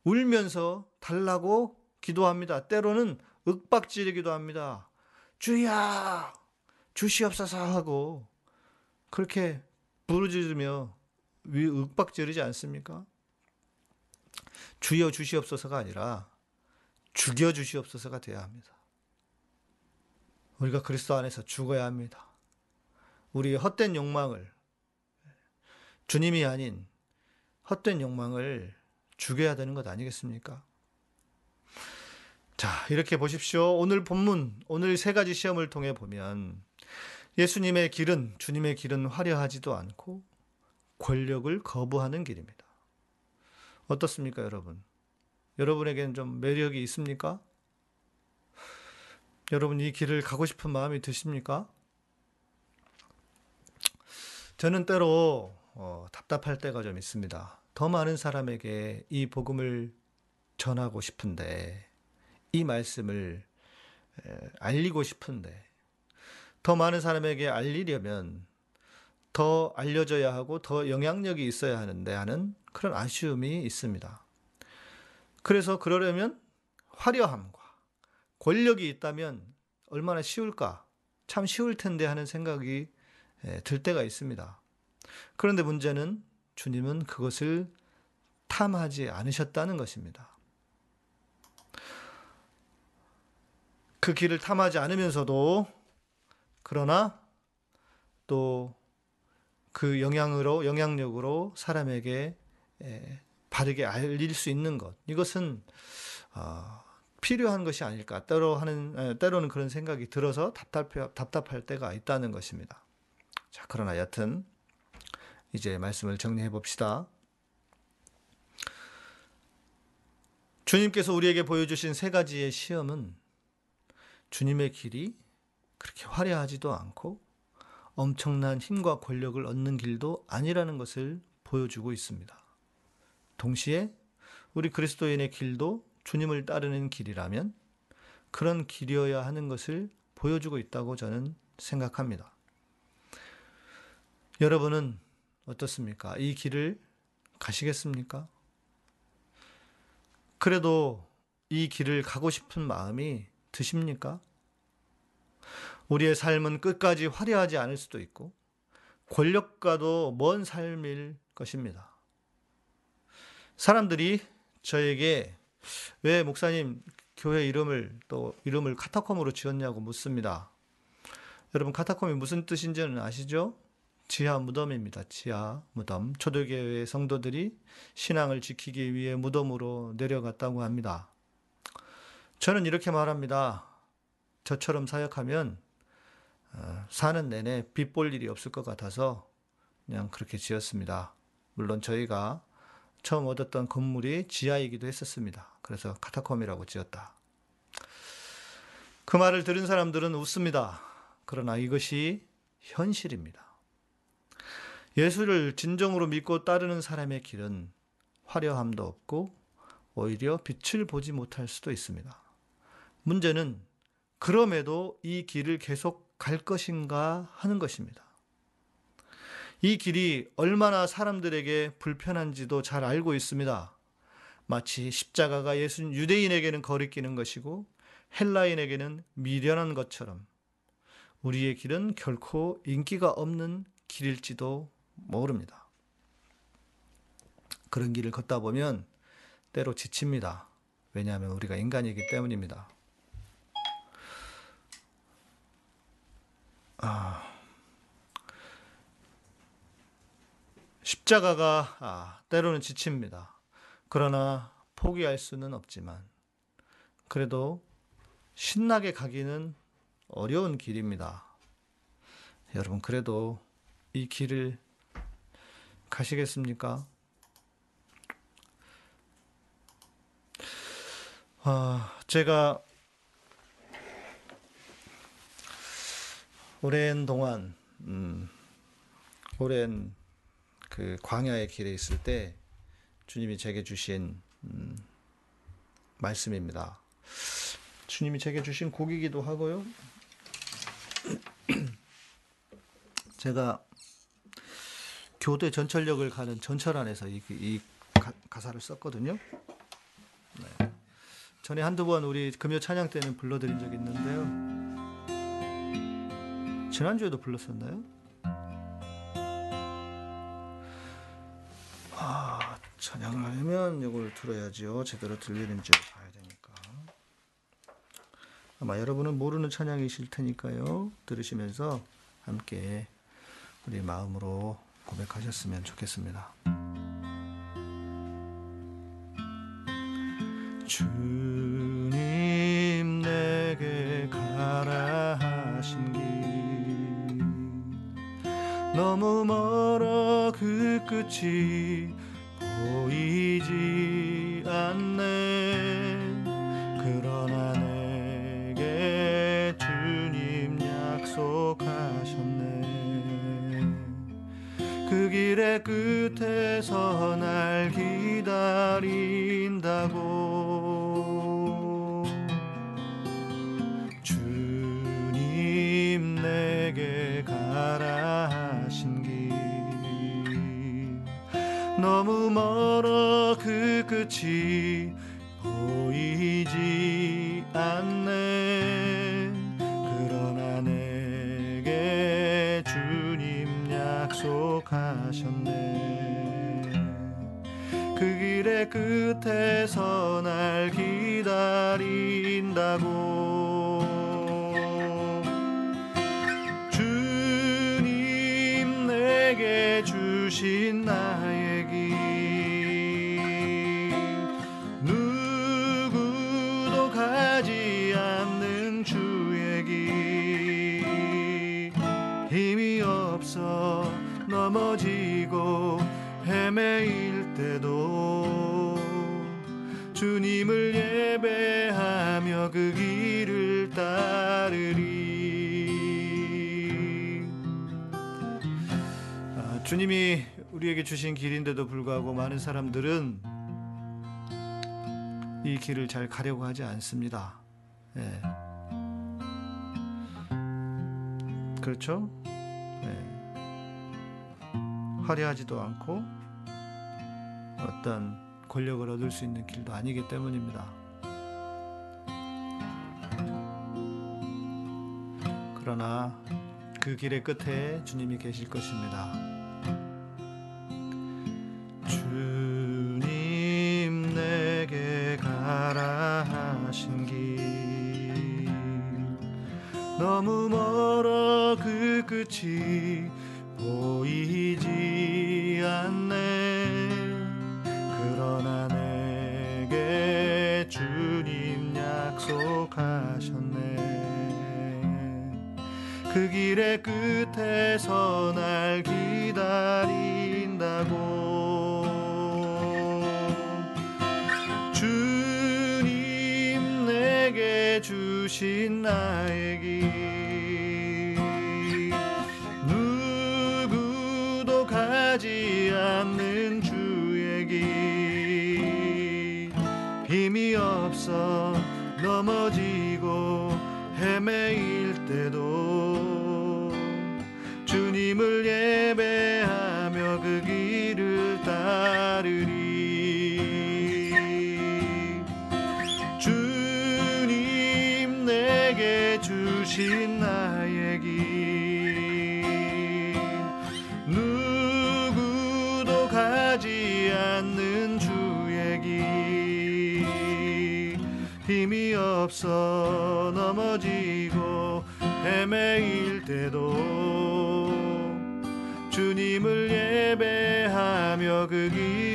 울면서 달라고 기도합니다. 때로는 윽박지르기도 합니다. 주야 주시옵소서 하고 그렇게 부르짖으며 위 윽박지르지 않습니까? 주여 주시옵소서가 아니라 죽여 주시옵소서가 되어야 합니다. 우리가 그리스도 안에서 죽어야 합니다. 우리의 헛된 욕망을 주님이 아닌 헛된 욕망을 죽여야 되는 것 아니겠습니까? 자, 이렇게 보십시오. 오늘 본문, 오늘 세 가지 시험을 통해 보면 예수님의 길은, 주님의 길은 화려하지도 않고 권력을 거부하는 길입니다. 어떻습니까, 여러분? 여러분에게는 좀 매력이 있습니까? 여러분 이 길을 가고 싶은 마음이 드십니까? 저는 때로 어, 답답할 때가 좀 있습니다. 더 많은 사람에게 이 복음을 전하고 싶은데, 이 말씀을 에, 알리고 싶은데, 더 많은 사람에게 알리려면 더 알려져야 하고 더 영향력이 있어야 하는데 하는 그런 아쉬움이 있습니다. 그래서 그러려면 화려함과 권력이 있다면 얼마나 쉬울까? 참 쉬울 텐데 하는 생각이 에, 들 때가 있습니다. 그런데 문제는 주님은 그것을 탐하지 않으셨다는 것입니다. 그 길을 탐하지 않으면서도 그러나 또 그 영향으로 영향력으로 사람에게 에, 바르게 알릴 수 있는 것 이것은 어, 필요한 것이 아닐까 때로 하는 에, 때로는 그런 생각이 들어서 답답해, 답답할 때가 있다는 것입니다. 자 그러나 여튼 이제 말씀을 정리해 봅시다. 주님께서 우리에게 보여주신 세 가지의 시험은 주님의 길이 그렇게 화려하지도 않고 엄청난 힘과 권력을 얻는 길도 아니라는 것을 보여주고 있습니다. 동시에 우리 그리스도인의 길도 주님을 따르는 길이라면 그런 길이어야 하는 것을 보여주고 있다고 저는 생각합니다. 여러분은 어떻습니까? 이 길을 가시겠습니까? 그래도 이 길을 가고 싶은 마음이 드십니까? 우리의 삶은 끝까지 화려하지 않을 수도 있고 권력과도 먼 삶일 것입니다. 사람들이 저에게 왜 목사님 교회 이름을 또 이름을 카타콤으로 지었냐고 묻습니다. 여러분 카타콤이 무슨 뜻인지는 아시죠? 지하 무덤입니다. 지하 무덤. 초대교회 성도들이 신앙을 지키기 위해 무덤으로 내려갔다고 합니다. 저는 이렇게 말합니다. 저처럼 사역하면 어, 사는 내내 빚 볼 일이 없을 것 같아서 그냥 그렇게 지었습니다. 물론 저희가 처음 얻었던 건물이 지하이기도 했었습니다. 그래서 카타콤이라고 지었다. 그 말을 들은 사람들은 웃습니다. 그러나 이것이 현실입니다. 예수를 진정으로 믿고 따르는 사람의 길은 화려함도 없고 오히려 빛을 보지 못할 수도 있습니다. 문제는 그럼에도 이 길을 계속 갈 것인가 하는 것입니다. 이 길이 얼마나 사람들에게 불편한지도 잘 알고 있습니다. 마치 십자가가 예수 유대인에게는 거리끼는 것이고 헬라인에게는 미련한 것처럼 우리의 길은 결코 인기가 없는 길일지도 모릅니다. 그런 길을 걷다 보면 때로 지칩니다. 왜냐하면 우리가 인간이기 때문입니다. 아, 십자가가 아, 때로는 지칩니다. 그러나 포기할 수는 없지만 그래도 신나게 가기는 어려운 길입니다. 여러분 그래도 이 길을 가시겠습니까? 아, 제가 오랜 동안 음, 오랜 그 광야의 길에 있을 때 주님이 제게 주신 음, 말씀입니다. 주님이 제게 주신 곡이기도 하고요. *clears throat* 제가 교대 전철역을 가는 전철 안에서 이, 이 가, 사를 썼거든요. 네. 전에 한두 번 우리 금요 찬양 때는 불러드린 적이 있는데요. 지난주에도 불렀었나요? 찬양을 하려면 이걸 들어야지요. 제대로 들리는지 봐야 되니까. 아마 여러분은 모르는 찬양이실 테니까요. 들으시면서 함께 우리 마음으로 고백하셨으면 좋겠습니다. 주님 내게 가라 하신 길 너무 멀어 그 끝이 보이지 않네. 그러나 내게 주님 약속하셨네. 그 길의 끝에서 날 기다린다고. 주님 내게 가라 하신 길 너무 멀어 그 끝이 보이지 않네. 그러나 내게 주님 약속하셨네. 그 길의 끝에서 날 기다린다고 주님을 예배하며 그 길을 따르리 아, 주님이 우리에게 주신 길인데도 불구하고 많은 사람들은 이 길을 잘 가려고 하지 않습니다. 예. 그렇죠? 예. 화려하지도 않고 어떤 권력을 얻을 수 있는 길도 아니기 때문입니다. 그러나 그 길의 끝에 주님이 계실 것입니다. 주님 내게 가라 하신 길 너무 멀어 그 끝이 보이지 그 길의 끝에서 날 기다린다고. 주님 내게 주신 나의 예배하며 그길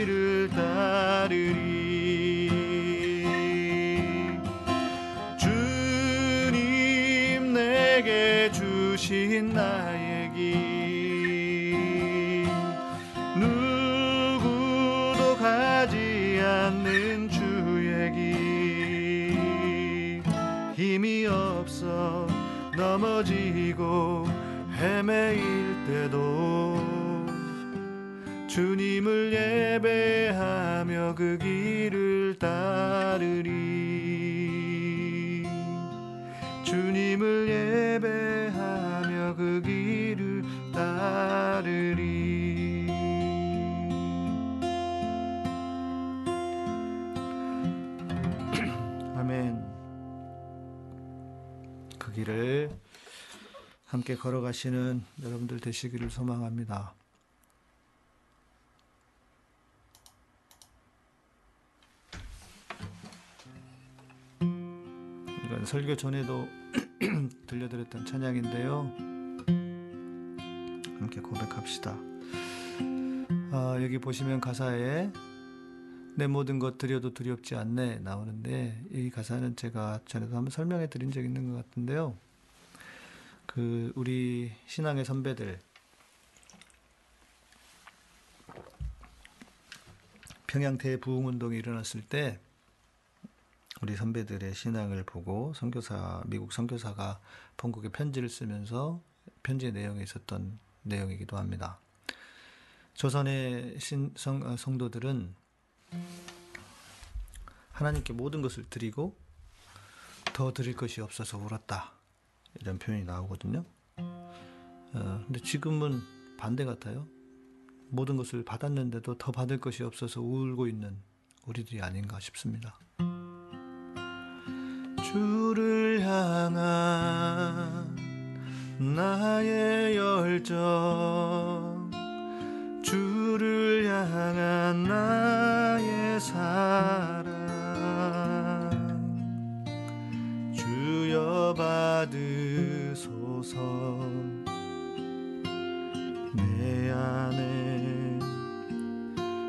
그 길을 따르리. 주님을 예배하며 그 길을 따르리. 아멘. 그 길을 함께 걸어가시는 여러분들 되시기를 소망합니다. 설교 전에도 *clears throat* 들려드렸던 찬양인데요. 함께 고백합시다. 아, 여기 보시면 가사에 내 모든 것 드려도 두렵지 않네 나오는데 이 가사는 제가 전에도 한번 설명해 드린 적 있는 것 같은데요. 그 우리 신앙의 선배들 평양 대부흥 운동이 일어났을 때 우리 선배들의 신앙을 보고 선교사 미국 선교사가 본국에 편지를 쓰면서 편지의 내용에 있었던 내용이기도 합니다. 조선의 신, 성, 어, 성도들은 하나님께 모든 것을 드리고 더 드릴 것이 없어서 울었다. 이런 표현이 나오거든요. 어, 근데 지금은 반대 같아요. 모든 것을 받았는데도 더 받을 것이 없어서 울고 있는 우리들이 아닌가 싶습니다. 주를 향한 나의 열정. 주를 향한 나의 사랑. 주여 받으소서. 내 안에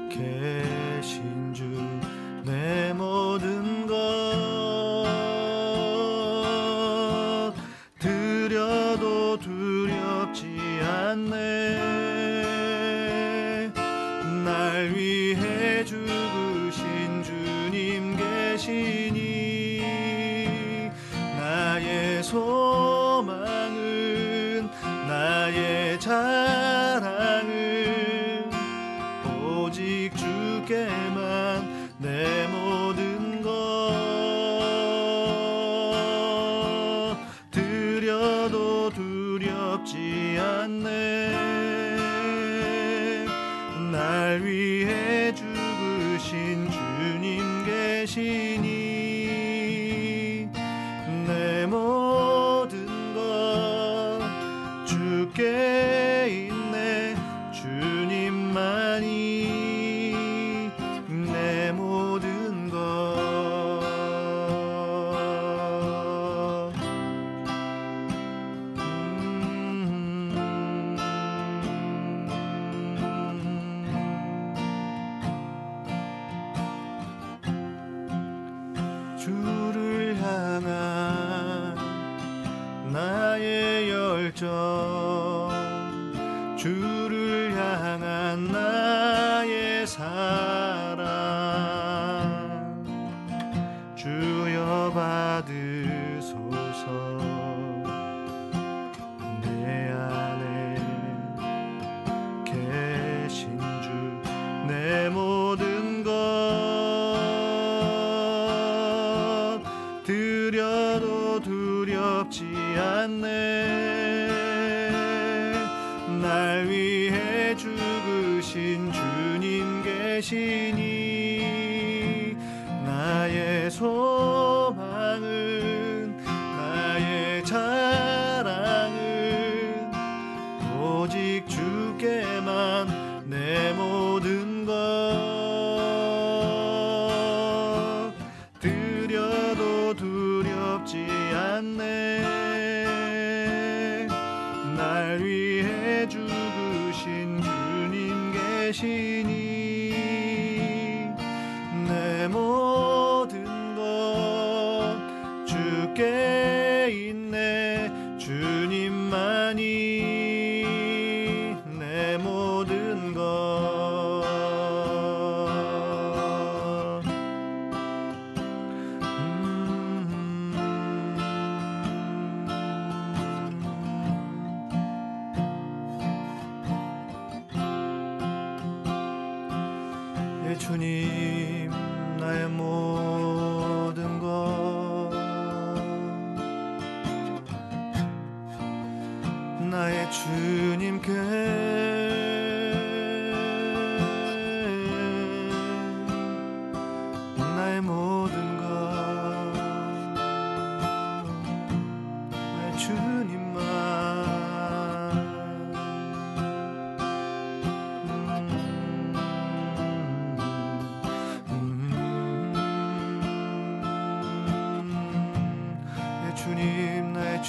계신 주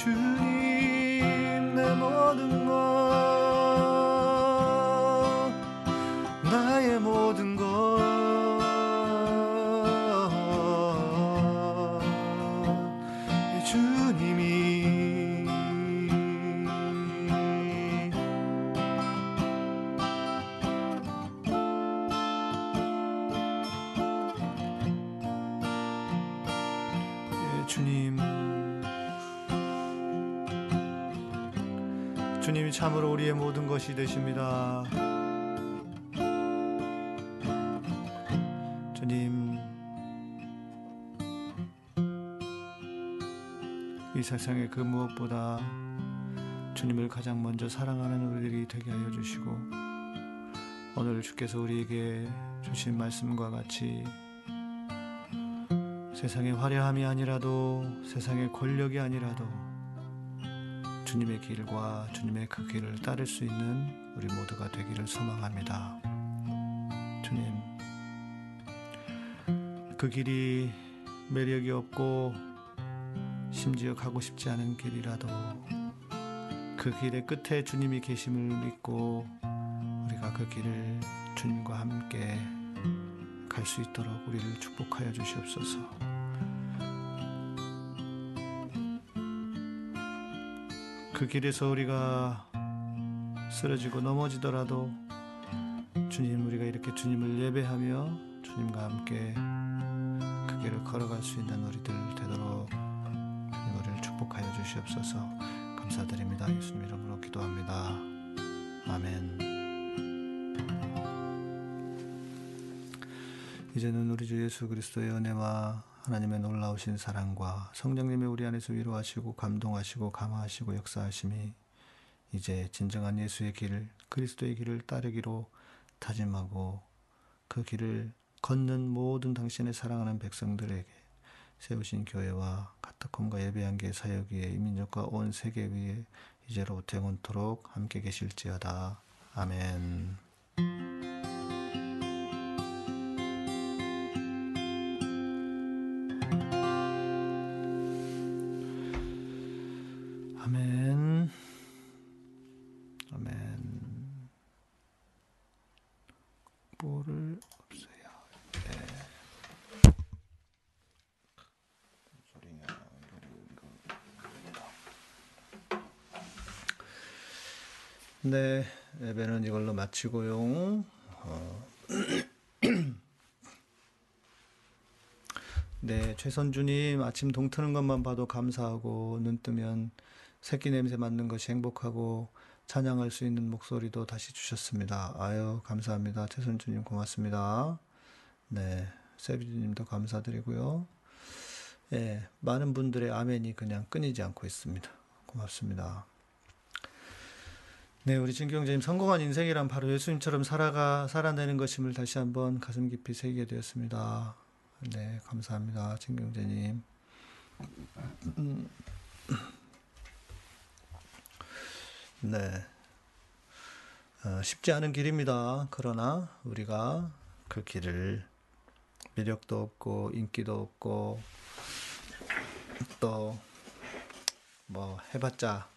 去。 참으로 우리의 모든 것이 되십니다. 주님 이 세상의 그 무엇보다 주님을 가장 먼저 사랑하는 우리들이 되게 하여 주시고 오늘 주께서 우리에게 주신 말씀과 같이 세상의 화려함이 아니라도 세상의 권력이 아니라도 주님의 길과 주님의 그 길을 따를 수 있는 우리 모두가 되기를 소망합니다. 주님, 그 길이 매력이 없고 심지어 가고 싶지 않은 길이라도 그 길의 끝에 주님이 계심을 믿고 우리가 그 길을 주님과 함께 갈 수 있도록 우리를 축복하여 주시옵소서. 그 길에서 우리가 쓰러지고 넘어지더라도 주님 우리가 이렇게 주님을 예배하며 주님과 함께 그 길을 걸어갈 수 있는 우리들 되도록 주님 우리를 축복하여 주시옵소서. 감사드립니다. 예수님 이름으로 기도합니다. 아멘. 이제는 우리 주 예수 그리스도의 은혜와 하나님의 놀라우신 사랑과 성령님의 우리 안에서 위로하시고 감동하시고 감화하시고 역사하심이 이제 진정한 예수의 길, 그리스도의 길을 따르기로 다짐하고 그 길을 걷는 모든 당신의 사랑하는 백성들에게 세우신 교회와 카타콤과 예배한계 사역 위에 이민족과 온 세계 위에 이제로부터 영원토록 함께 계실지어다. 아멘. 마치고요. 어. *clears throat* 네, 최선주님 아침 동 트는 것만 봐도 감사하고 눈 뜨면 새끼 냄새 맡는 것이 행복하고 찬양할 수 있는 목소리도 다시 주셨습니다. 아유, 감사합니다. 최선주님 고맙습니다. 네, 세비주님도 감사드리고요. 예, 많은 분들의 아멘이 그냥 끊이지 않고 있습니다. 고맙습니다. 네, 우리 진경재님 성공한 인생이란 바로 예수님처럼 살아가 살아내는 것임을 다시 한번 가슴 깊이 새기게 되었습니다. 네, 감사합니다, 진경재님. 음. 네, 어, 쉽지 않은 길입니다. 그러나 우리가 그 길을 매력도 없고 인기도 없고 또 뭐 해봤자 일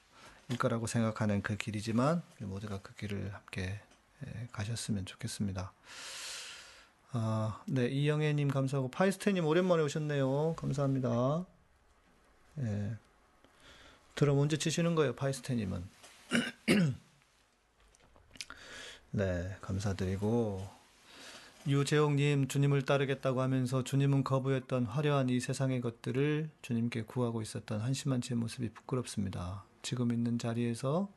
거라고 생각하는 그 길이지만 모두가 그 길을 함께 예, 가셨으면 좋겠습니다. 아, 네 이영애님 감사하고 파이스테님 오랜만에 오셨네요. 감사합니다. 예, 드럼 언제 치시는 거예요, 파이스테님은? *clears throat* 네, 감사드리고 유재홍님 주님을 따르겠다고 하면서 주님은 거부했던 화려한 이 세상의 것들을 주님께 구하고 있었던 한심한 제 모습이 부끄럽습니다. 지금 있는 자리에서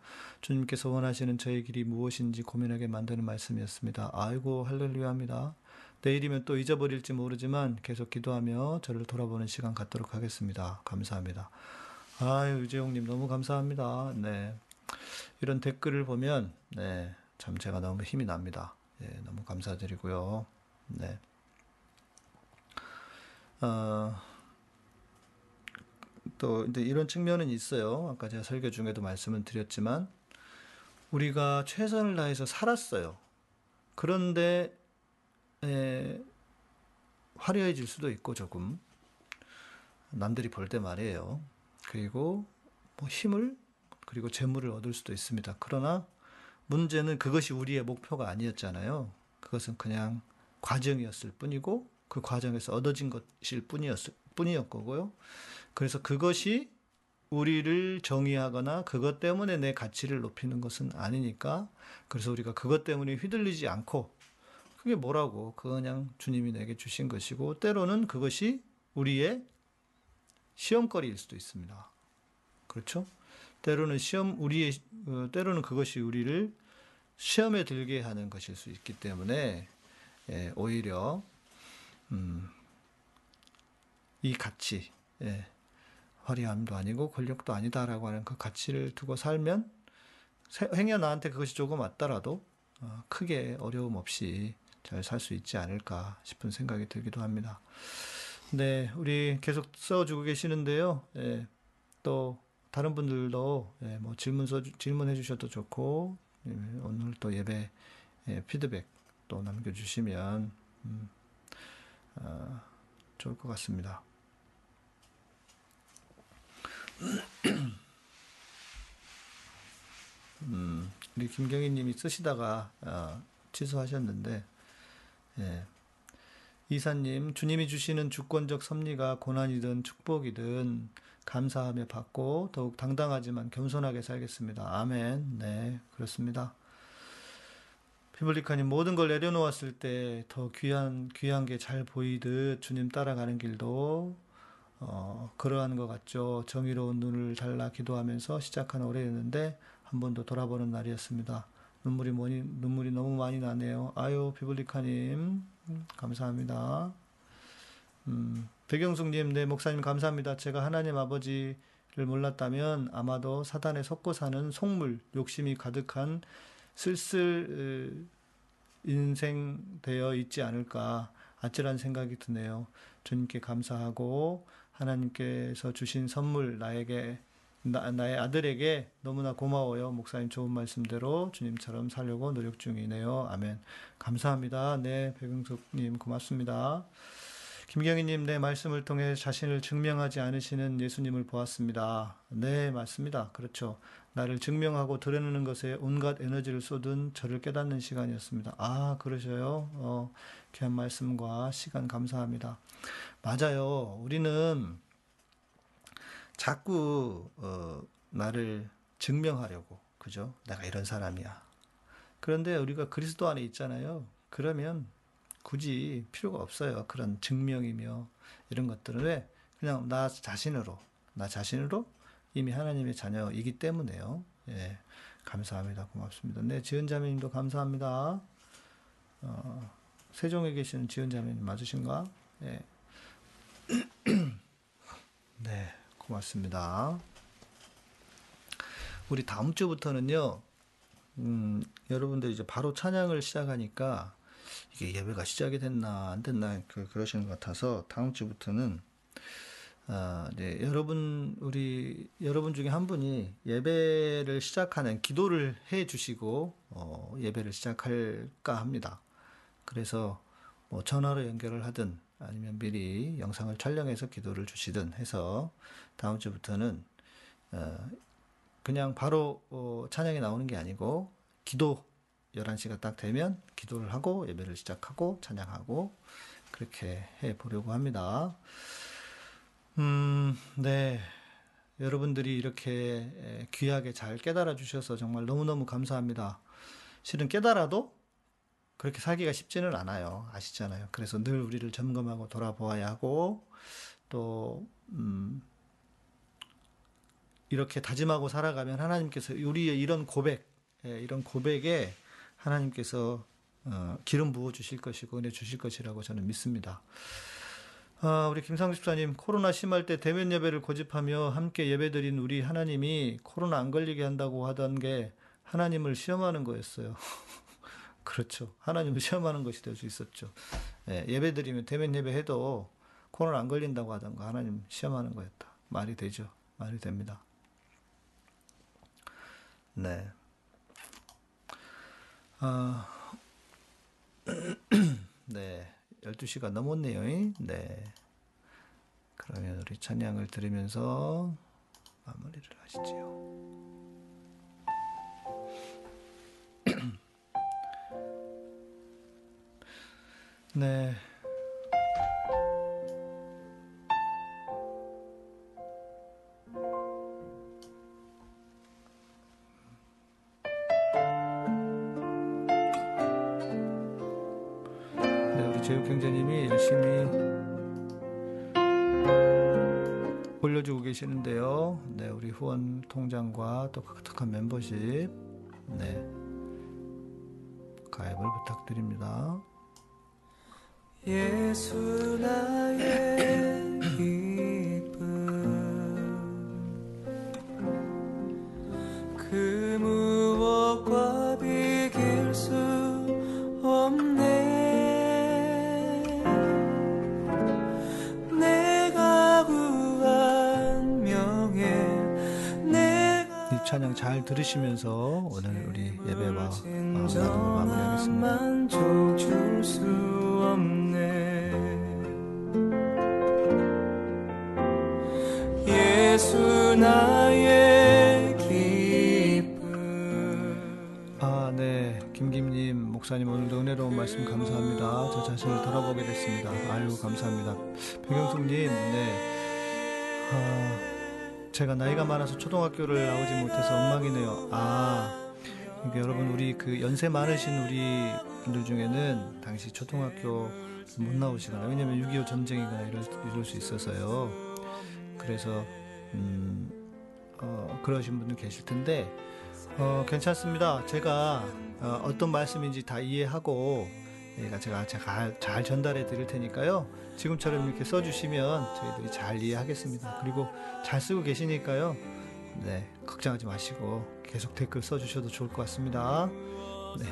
주님께서 원하시는 저의 길이 무엇인지 고민하게 만드는 말씀이었습니다. 아이고 할렐루야합니다. 내일이면 또 잊어버릴지 모르지만 계속 기도하며 저를 돌아보는 시간 갖도록 하겠습니다. 감사합니다. 아유 유재홍님 너무 감사합니다. 네 이런 댓글을 보면 네참 제가 너무 힘이 납니다. 예, 너무 감사드리고요. 네. 어, 또 이제 이런 측면은 있어요. 아까 제가 설교 중에도 말씀을 드렸지만 우리가 최선을 다해서 살았어요. 그런데 에, 화려해질 수도 있고 조금 남들이 볼 때 말이에요. 그리고 뭐 힘을 그리고 재물을 얻을 수도 있습니다. 그러나 문제는 그것이 우리의 목표가 아니었잖아요. 그것은 그냥 과정이었을 뿐이고 그 과정에서 얻어진 것일 뿐이었을 뿐이었 거고요. 그래서 그것이 우리를 정의하거나 그것 때문에 내 가치를 높이는 것은 아니니까 그래서 우리가 그것 때문에 휘둘리지 않고 그게 뭐라고 그냥 주님이 내게 주신 것이고 때로는 그것이 우리의 시험거리일 수도 있습니다. 그렇죠? 때로는 시험 우리의 어, 때로는 그것이 우리를 시험에 들게 하는 것일 수 있기 때문에 예, 오히려 음, 이 가치 예, 화려함도 아니고 권력도 아니다라고 하는 그 가치를 두고 살면 행여 나한테 그것이 조금 왔더라도 어, 크게 어려움 없이 잘 살 수 있지 않을까 싶은 생각이 들기도 합니다. 네, 우리 계속 써주고 계시는데요. 예, 또 다른 분들도 예, 뭐 질문 써 질문해 주셔도 좋고 예, 오늘 또 예배 예, 피드백 또 남겨주시면 음, 어, 좋을 것 같습니다. 음, 우리 김경희 님이 쓰시다가 어, 취소하셨는데 예. 이사님, 주님이 주시는 주권적 섭리가 고난이든 축복이든 감사하며 받고 더욱 당당하지만 겸손하게 살겠습니다. 아멘. 네, 그렇습니다. 피블리카님 모든 걸 내려놓았을 때 더 귀한 귀한 게 잘 보이듯 주님 따라가는 길도 어, 그러한 것 같죠. 정의로운 눈을 달라 기도하면서 시작한 올해였는데 한 번 더 돌아보는 날이었습니다. 눈물이 많이, 눈물이 너무 많이 나네요. 아유, 비블리카님, 감사합니다. 음, 배경숙님, 네, 목사님 감사합니다. 제가 하나님 아버지를 몰랐다면 아마도 사단에 섞고 사는 속물, 욕심이 가득한 쓸쓸 인생 되어 있지 않을까 아찔한 생각이 드네요. 주님께 감사하고 하나님께서 주신 선물 나에게 나, 나의 아들에게 너무나 고마워요. 목사님 좋은 말씀대로 주님처럼 살려고 노력 중이네요. 아멘. 감사합니다. 네, 백영숙님 고맙습니다. 김경희님, 내 네, 말씀을 통해 자신을 증명하지 않으시는 예수님을 보았습니다. 네, 맞습니다. 그렇죠. 나를 증명하고 드러내는 것에 온갖 에너지를 쏟은 저를 깨닫는 시간이었습니다. 아, 그러셔요? 어, 귀한 말씀과 시간 감사합니다. 맞아요. 우리는 자꾸 어, 나를 증명하려고 그죠? 내가 이런 사람이야. 그런데 우리가 그리스도 안에 있잖아요. 그러면 굳이 필요가 없어요. 그런 증명이며 이런 것들은 왜 그냥 나 자신으로 나 자신으로 이미 하나님의 자녀이기 때문에요. 예, 감사합니다. 고맙습니다. 네, 지은 자매님도 감사합니다. 어, 세종에 계시는 지은 자매님 맞으신가? 예. *coughs* 네. 고맙습니다. 우리 다음 주부터는요, 음, 여러분들 이제 바로 찬양을 시작하니까 이게 예배가 시작이 됐나 안 됐나 그, 그러시는 것 같아서 다음 주부터는 어, 네, 여러분 우리 여러분 중에 한 분이 예배를 시작하는 기도를 해 주시고 어, 예배를 시작할까 합니다. 그래서 뭐 전화로 연결을 하든 아니면 미리 영상을 촬영해서 기도를 주시든 해서 다음 주부터는 어 그냥 바로 어 찬양이 나오는 게 아니고 기도 11시가 딱 되면 기도를 하고 예배를 시작하고 찬양하고 그렇게 해 보려고 합니다. 음, 네. 여러분들이 이렇게 귀하게 잘 깨달아 주셔서 정말 너무너무 감사합니다. 실은 깨달아도 그렇게 살기가 쉽지는 않아요. 아시잖아요. 그래서 늘 우리를 점검하고 돌아보아야 하고 또 음, 이렇게 다짐하고 살아가면 하나님께서 우리의 이런 고백, 예, 이런 고백에 하나님께서 어, 기름 부어 주실 것이고 은혜 주실 것이라고 저는 믿습니다. 아, 우리 김상수 집사님 코로나 심할 때 대면 예배를 고집하며 함께 예배드린 우리 하나님이 코로나 안 걸리게 한다고 하던 게 하나님을 시험하는 거였어요. *laughs* 그렇죠. 하나님을 시험하는 것이 될 수 있었죠. 예, 예배 드리면 대면 예배 해도 코로나 안 걸린다고 하던가 하나님 시험하는 거였다. 말이 되죠. 말이 됩니다. 네. 아, *clears throat* 네. 12시가 넘었네요. 네. 그러면 우리 찬양을 들으면서 마무리를 하시지요. 네. 네, 우리 제육경제님이 열심히 올려주고 계시는데요. 네, 우리 후원 통장과 또 카카오톡 멤버십 네 가입을 부탁드립니다. 예수 나의 기쁨. 그 무엇과 비길 수 없네. 내가 구한 명예 내가 이 찬양 잘 들으시면서 오늘 우리 예배와 마무리하겠습니다. 예수 나의 기쁨 아, 네. 김김님, 목사님 오늘도 은혜로운 말씀 감사합니다. 저 자신을 돌아보게 됐습니다. 아유, 감사합니다. 배경숙님, 네. 아, 제가 나이가 많아서 초등학교를 나오지 못해서 엉망이네요. 아, 이게 여러분, 우리 그 연세 많으신 우리 분들 중에는 당시 초등학교 못 나오시거나, 왜냐면 6.25 전쟁이거나 이럴, 이럴 수 있어서요. 그래서, 음, 어, 그러신 분들 계실 텐데, 어, 괜찮습니다. 제가 어, 떤 말씀인지 다 이해하고 제가 제가 잘 전달해 드릴 테니까요. 지금처럼 이렇게 써주시면 저희들이 잘 이해하겠습니다. 그리고 잘 쓰고 계시니까요. 네, 걱정하지 마시고 계속 댓글 써주셔도 좋을 것 같습니다. 네,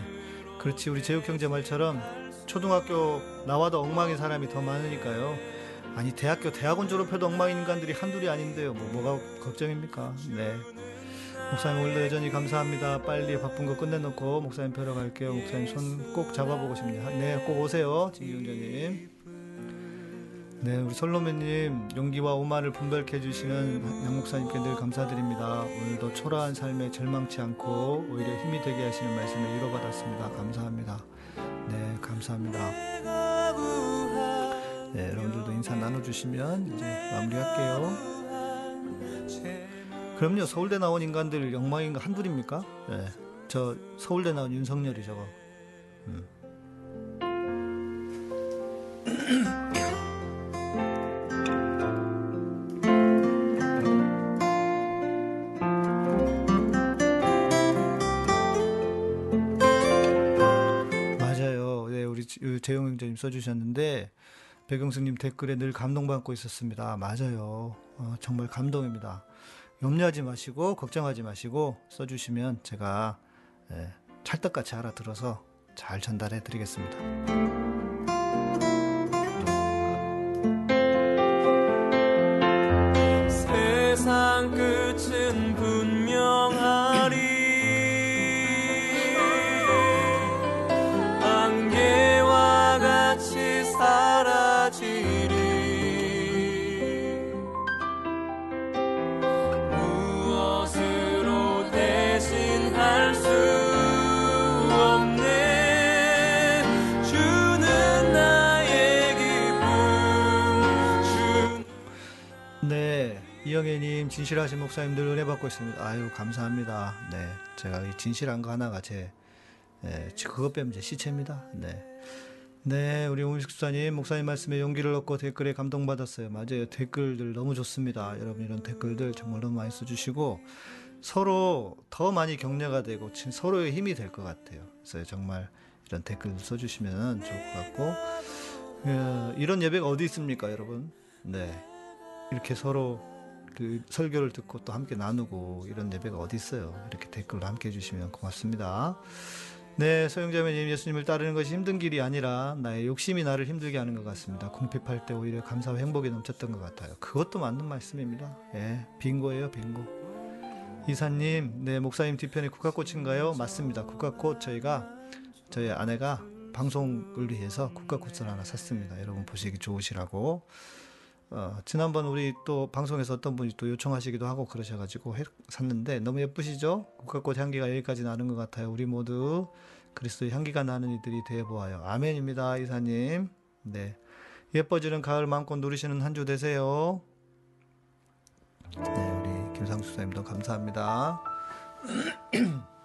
그렇지 우리 제육 형제 말처럼 초등학교 나와도 엉망인 사람이 더 많으니까요. 아니 대학교 대학원 졸업해도 엉망인 인간들이 한둘이 아닌데요. 뭐 뭐가 걱정입니까? 네. 목사님 오늘도 여전히 감사합니다. 빨리 바쁜 거 끝내놓고 목사님 뵈러 갈게요. 목사님 손 꼭 잡아보고 싶네요. 네, 꼭 오세요, 진경자님. 네, 우리 솔로몬님 용기와 오만을 분별케 해주시는 양 목사님께 늘 감사드립니다. 오늘도 초라한 삶에 절망치 않고 오히려 힘이 되게 하시는 말씀을 이뤄받았습니다. 감사합니다. 네, 감사합니다. 네, 여러분들도 인사 나눠주시면 이제 마무리할게요. 그럼요 서울대 나온 인간들 영망인 거 한둘입니까? 네. 저 서울대 나온 윤석열이 저거 음. 재용 형제님 써주셨는데 백영수님 댓글에 늘 감동받고 있었습니다. 맞아요. 어, 정말 감동입니다. 염려하지 마시고 걱정하지 마시고 써주시면 제가 예, 찰떡같이 알아들어서 잘 전달해 드리겠습니다. 세상 끝 이영애님 진실하신 목사님들 은혜 받고 있습니다. 아유 감사합니다. 네, 제가 이 진실한 거 하나가 제 예, 그것 빼면 제 시체입니다. 네. 네, 우리 오미식 수사님 목사님 말씀에 용기를 얻고 댓글에 감동받았어요. 맞아요. 댓글들 너무 좋습니다. 여러분 이런 댓글들 정말 너무 많이 써주시고 서로 더 많이 격려가 되고 진- 서로의 힘이 될 것 같아요. 그래서 정말 이런 댓글 써주시면 좋을 것 같고 어, 이런 예배가 어디 있습니까, 여러분? 네, 이렇게 서로 그 설교를 듣고 또 함께 나누고 이런 예배가 어디 있어요? 이렇게 댓글로 함께 해주시면 고맙습니다. 네, 소영자매님 예수님을 따르는 것이 힘든 길이 아니라 나의 욕심이 나를 힘들게 하는 것 같습니다. 궁핍할 때 오히려 감사와 행복이 넘쳤던 것 같아요. 그것도 맞는 말씀입니다. 예, 빙고예요, 빙고. 이사님, 네, 목사님 뒤편에 국화꽃인가요? 맞습니다. 국화꽃 저희가 저희 아내가 방송을 위해서 국화꽃을 하나 샀습니다. 여러분 보시기 좋으시라고. 어, 지난번 우리 또 방송에서 어떤 분이 또 요청하시기도 하고 그러셔가지고 해- 샀는데 너무 예쁘시죠? 국화꽃 향기가 여기까지 나는 것 같아요. 우리 모두 그리스도의 향기가 나는 이들이 되어 보아요. 아멘입니다, 이사님. 네, 예뻐지는 가을 마음껏 누리시는 한 주 되세요. 네, 우리 김상수 사님도 감사합니다. *clears throat*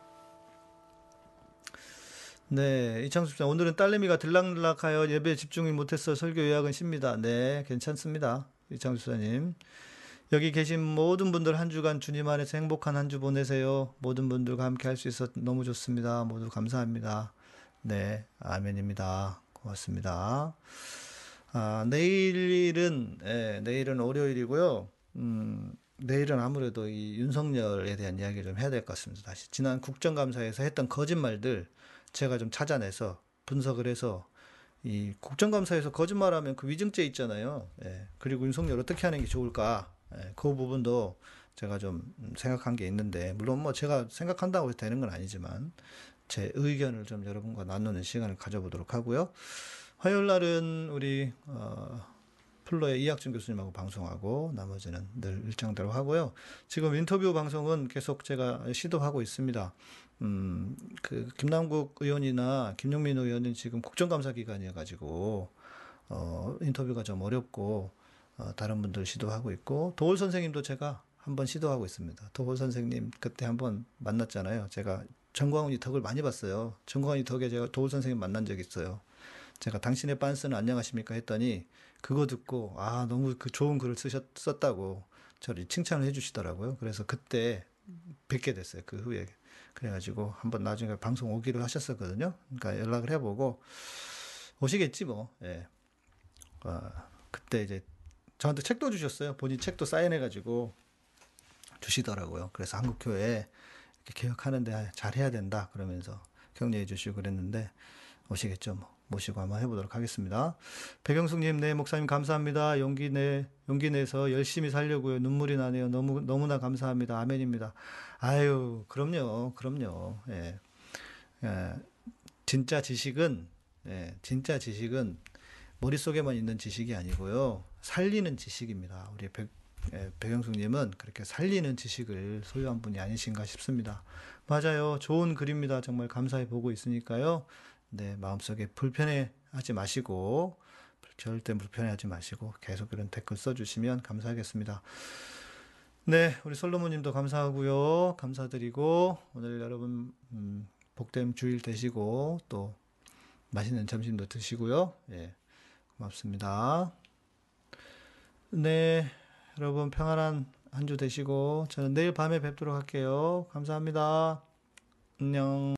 네, 이창수 씨, 오늘은 딸내미가 들락날락하여 예배에 집중이 못해서 설교 요약은 쉽니다. 네, 괜찮습니다. 이창수 사님. 여기 계신 모든 분들 한 주간 주님 안에서 행복한 한 주 보내세요. 모든 분들과 함께 할 수 있어서 너무 좋습니다. 모두 감사합니다. 네, 아멘입니다. 고맙습니다. 아, 내일은, 예, 내일은 월요일이고요. 음, 내일은 아무래도 이 윤석열에 대한 이야기를 좀 해야 될 것 같습니다. 다시. 지난 국정감사에서 했던 거짓말들 제가 좀 찾아내서 분석을 해서 이 국정감사에서 거짓말하면 그 위증죄 있잖아요. 예, 그리고 윤석열 어떻게 하는 게 좋을까? 예, 그 부분도 제가 좀 음, 생각한 게 있는데, 물론 뭐 제가 생각한다고 해서 되는 건 아니지만, 제 의견을 좀 여러분과 나누는 시간을 가져보도록 하고요. 화요일 날은 우리 어, 플로의 이학준 교수님하고 방송하고 나머지는 늘 일정대로 하고요. 지금 인터뷰 방송은 계속 제가 시도하고 있습니다. 음, 그 김남국 의원이나 김용민 의원은 지금 국정감사 기간이어가지고 어, 인터뷰가 좀 어렵고 어, 다른 분들 시도하고 있고 도올 선생님도 제가 한번 시도하고 있습니다. 도올 선생님 그때 한번 만났잖아요. 제가 정광훈이 덕을 많이 봤어요. 정광훈이 덕에 제가 도올 선생님 만난 적이 있어요. 제가 당신의 빤스는 안녕하십니까 했더니 그거 듣고 아 너무 그 좋은 글을 쓰셨 썼다고 저를 칭찬을 해주시더라고요. 그래서 그때 뵙게 됐어요. 그 후에 그래가지고 한번 나중에 방송 오기로 하셨었거든요. 그러니까 연락을 해보고 오시겠지 뭐. 예. 어, 그때 이제 저한테 책도 주셨어요. 본인 책도 사인해가지고 주시더라고요. 그래서 한국 교회 이렇게 개혁하는데 잘 해야 된다 그러면서 격려해 주시고 그랬는데 오시겠죠 뭐 모시고 한번 해보도록 하겠습니다. 백영숙님, 네 목사님 감사합니다. 용기 내 용기 내서 열심히 살려고요. 눈물이 나네요. 너무 너무나 감사합니다. 아멘입니다. 아유 그럼요, 그럼요. 예, 예, 진짜 지식은 예, 진짜 지식은 머릿속에만 있는 지식이 아니고요. 살리는 지식입니다. 우리 백, 예, 백영숙님은 그렇게 살리는 지식을 소유한 분이 아니신가 싶습니다. 맞아요. 좋은 글입니다. 정말 감사히 보고 있으니까요. 네, 마음속에 불편해 하지 마시고, 절대 불편해 하지 마시고, 계속 그런 댓글 써주시면 감사하겠습니다. 네, 우리 솔로몬 님도 감사하고요. 감사드리고, 오늘 여러분, 음, 복된 주일 되시고, 또 맛있는 점심도 드시고요. 예, 고맙습니다. 네, 여러분 평안한 한 주 되시고 저는 내일 밤에 뵙도록 할게요. 감사합니다. 안녕.